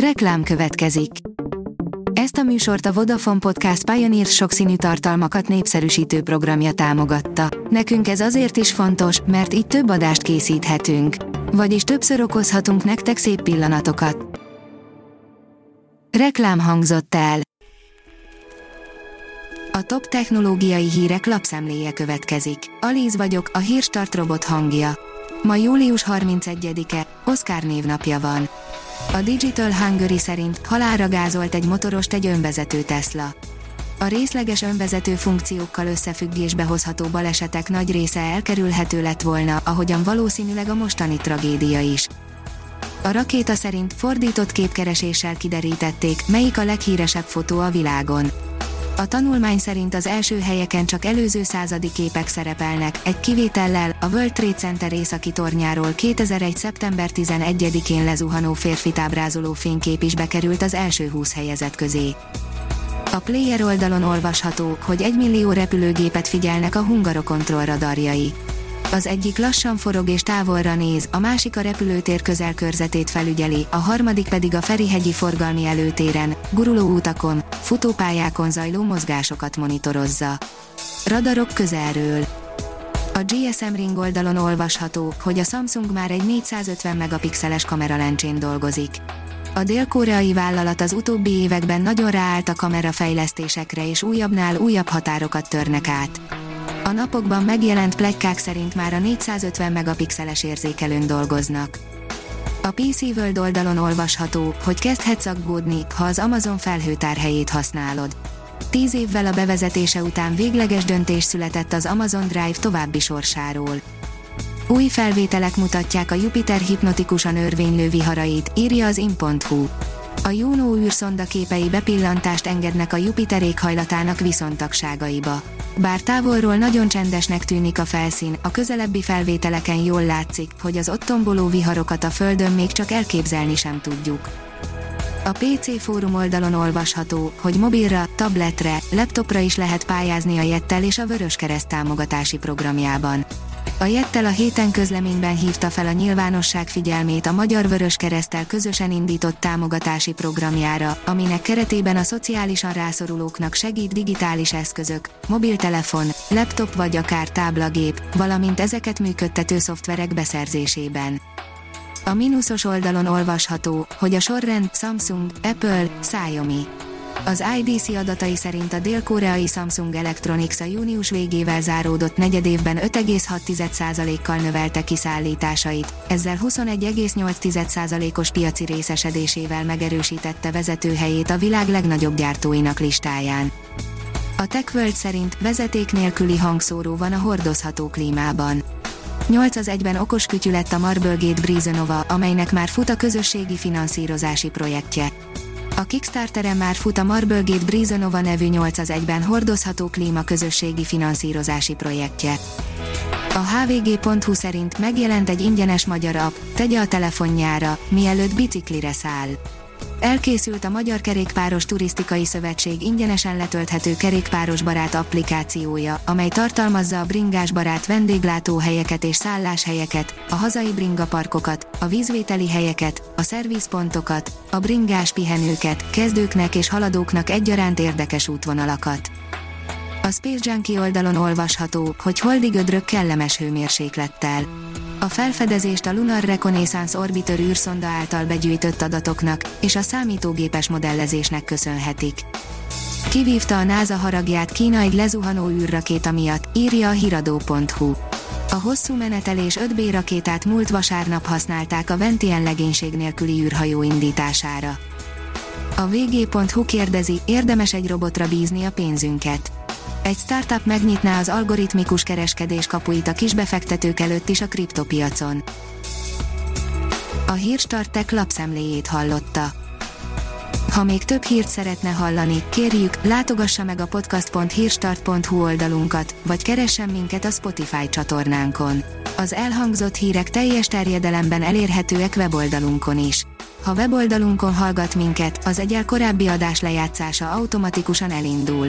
Reklám következik. Ezt a műsort a Vodafone Podcast Pioneer sokszínű tartalmakat népszerűsítő programja támogatta. Nekünk ez azért is fontos, mert így több adást készíthetünk. Vagyis többször okozhatunk nektek szép pillanatokat. Reklám hangzott el. A top technológiai hírek lapszemléje következik. Alíz vagyok, a hírstart robot hangja. Ma július 31-e, Oscar névnapja van. A Digital Hungary szerint halára gázolt egy motorost egy önvezető Tesla. A részleges önvezető funkciókkal összefüggésbe hozható balesetek nagy része elkerülhető lett volna, ahogyan valószínűleg a mostani tragédia is. A rakéta szerint fordított képkereséssel kiderítették, melyik a leghíresebb fotó a világon. A tanulmány szerint az első helyeken csak előző századi képek szerepelnek, egy kivétellel a World Trade Center északi tornyáról 2001. szeptember 11-én lezuhanó férfit ábrázoló fénykép is bekerült az első 20 helyezett közé. A player oldalon olvasható, hogy egy millió repülőgépet figyelnek a Hungarokontroll radarjai. Az egyik lassan forog és távolra néz, a másik a repülőtér közelkörzetét felügyeli, a harmadik pedig a Ferihegyi forgalmi előtéren, guruló útakon, futópályákon zajló mozgásokat monitorozza. Radarok közelről. A GSM Ring oldalon olvasható, hogy a Samsung már egy 450 megapixeles kameralencsén dolgozik. A dél-koreai vállalat az utóbbi években nagyon ráállt a kamerafejlesztésekre és újabbnál újabb határokat törnek át. A napokban megjelent plegykák szerint már a 450 megapixeles érzékelőn dolgoznak. A PC World oldalon olvasható, hogy kezdhetsz aggódni, ha az Amazon felhőtárhelyét használod. Tíz évvel a bevezetése után végleges döntés született az Amazon Drive további sorsáról. Új felvételek mutatják a Jupiter hipnotikusan örvénylő viharait, írja az in.hu. A Juno űrszonda képei bepillantást engednek a Jupiter éghajlatának viszontagságaiba. Bár távolról nagyon csendesnek tűnik a felszín, a közelebbi felvételeken jól látszik, hogy az ott tomboló viharokat a Földön még csak elképzelni sem tudjuk. A PC fórum oldalon olvasható, hogy mobilra, tabletre, laptopra is lehet pályázni a Jettel és a Vöröskereszt támogatási programjában. A Jettel a héten közleményben hívta fel a nyilvánosság figyelmét a Magyar Vöröskeresztel közösen indított támogatási programjára, aminek keretében a szociálisan rászorulóknak segít digitális eszközök, mobiltelefon, laptop vagy akár táblagép, valamint ezeket működtető szoftverek beszerzésében. A mínuszos oldalon olvasható, hogy a sorrend Samsung, Apple, Xiaomi. Az IDC adatai szerint a dél-koreai Samsung Electronics a június végével záródott negyedévben 5,6%-kal növelte kiszállításait, ezzel 21,8%-os piaci részesedésével megerősítette vezetőhelyét a világ legnagyobb gyártóinak listáján. A TechWorld szerint vezeték nélküli hangszóró van a hordozható klímában. 8 az egyben okos kütyű lett a Marble Gate Nova, amelynek már fut a közösségi finanszírozási projektje. A Kickstarteren már fut a Marblegate Brizonova nevű 8 az egyben hordozható klíma közösségi finanszírozási projektje. A hvg.hu szerint megjelent egy ingyenes magyar app, tegye a telefonjára, mielőtt biciklire száll. Elkészült a Magyar Kerékpáros Turisztikai Szövetség ingyenesen letölthető kerékpáros barát applikációja, amely tartalmazza a bringás barát vendéglátóhelyeket és szálláshelyeket, a hazai bringaparkokat, a vízvételi helyeket, a szervizpontokat, a bringás pihenőket, kezdőknek és haladóknak egyaránt érdekes útvonalakat. A Space Junkie oldalon olvasható, hogy holdi gödrök kellemes hőmérséklettel a felfedezést a Lunar Reconnaissance Orbiter űrszonda által begyűjtött adatoknak és a számítógépes modellezésnek köszönhetik. Kivívta a NASA haragját Kína egy lezuhanó űrrakéta miatt, írja a hiradó.hu. A hosszú menetelés 5B rakétát múlt vasárnap használták a Ventien legénység nélküli űrhajó indítására. A vg.hu kérdezi, érdemes egy robotra bízni a pénzünket egy startup megnyitná az algoritmikus kereskedés kapuit a kisbefektetők előtt is a kriptopiacon. A Hírstartek lapszemléjét hallotta. Ha még több hírt szeretne hallani, kérjük, látogassa meg a podcast.hírstart.hu oldalunkat, vagy keressen minket a Spotify csatornánkon. Az elhangzott hírek teljes terjedelemben elérhetőek weboldalunkon is. Ha weboldalunkon hallgat minket, az egyel korábbi adás lejátszása automatikusan elindul.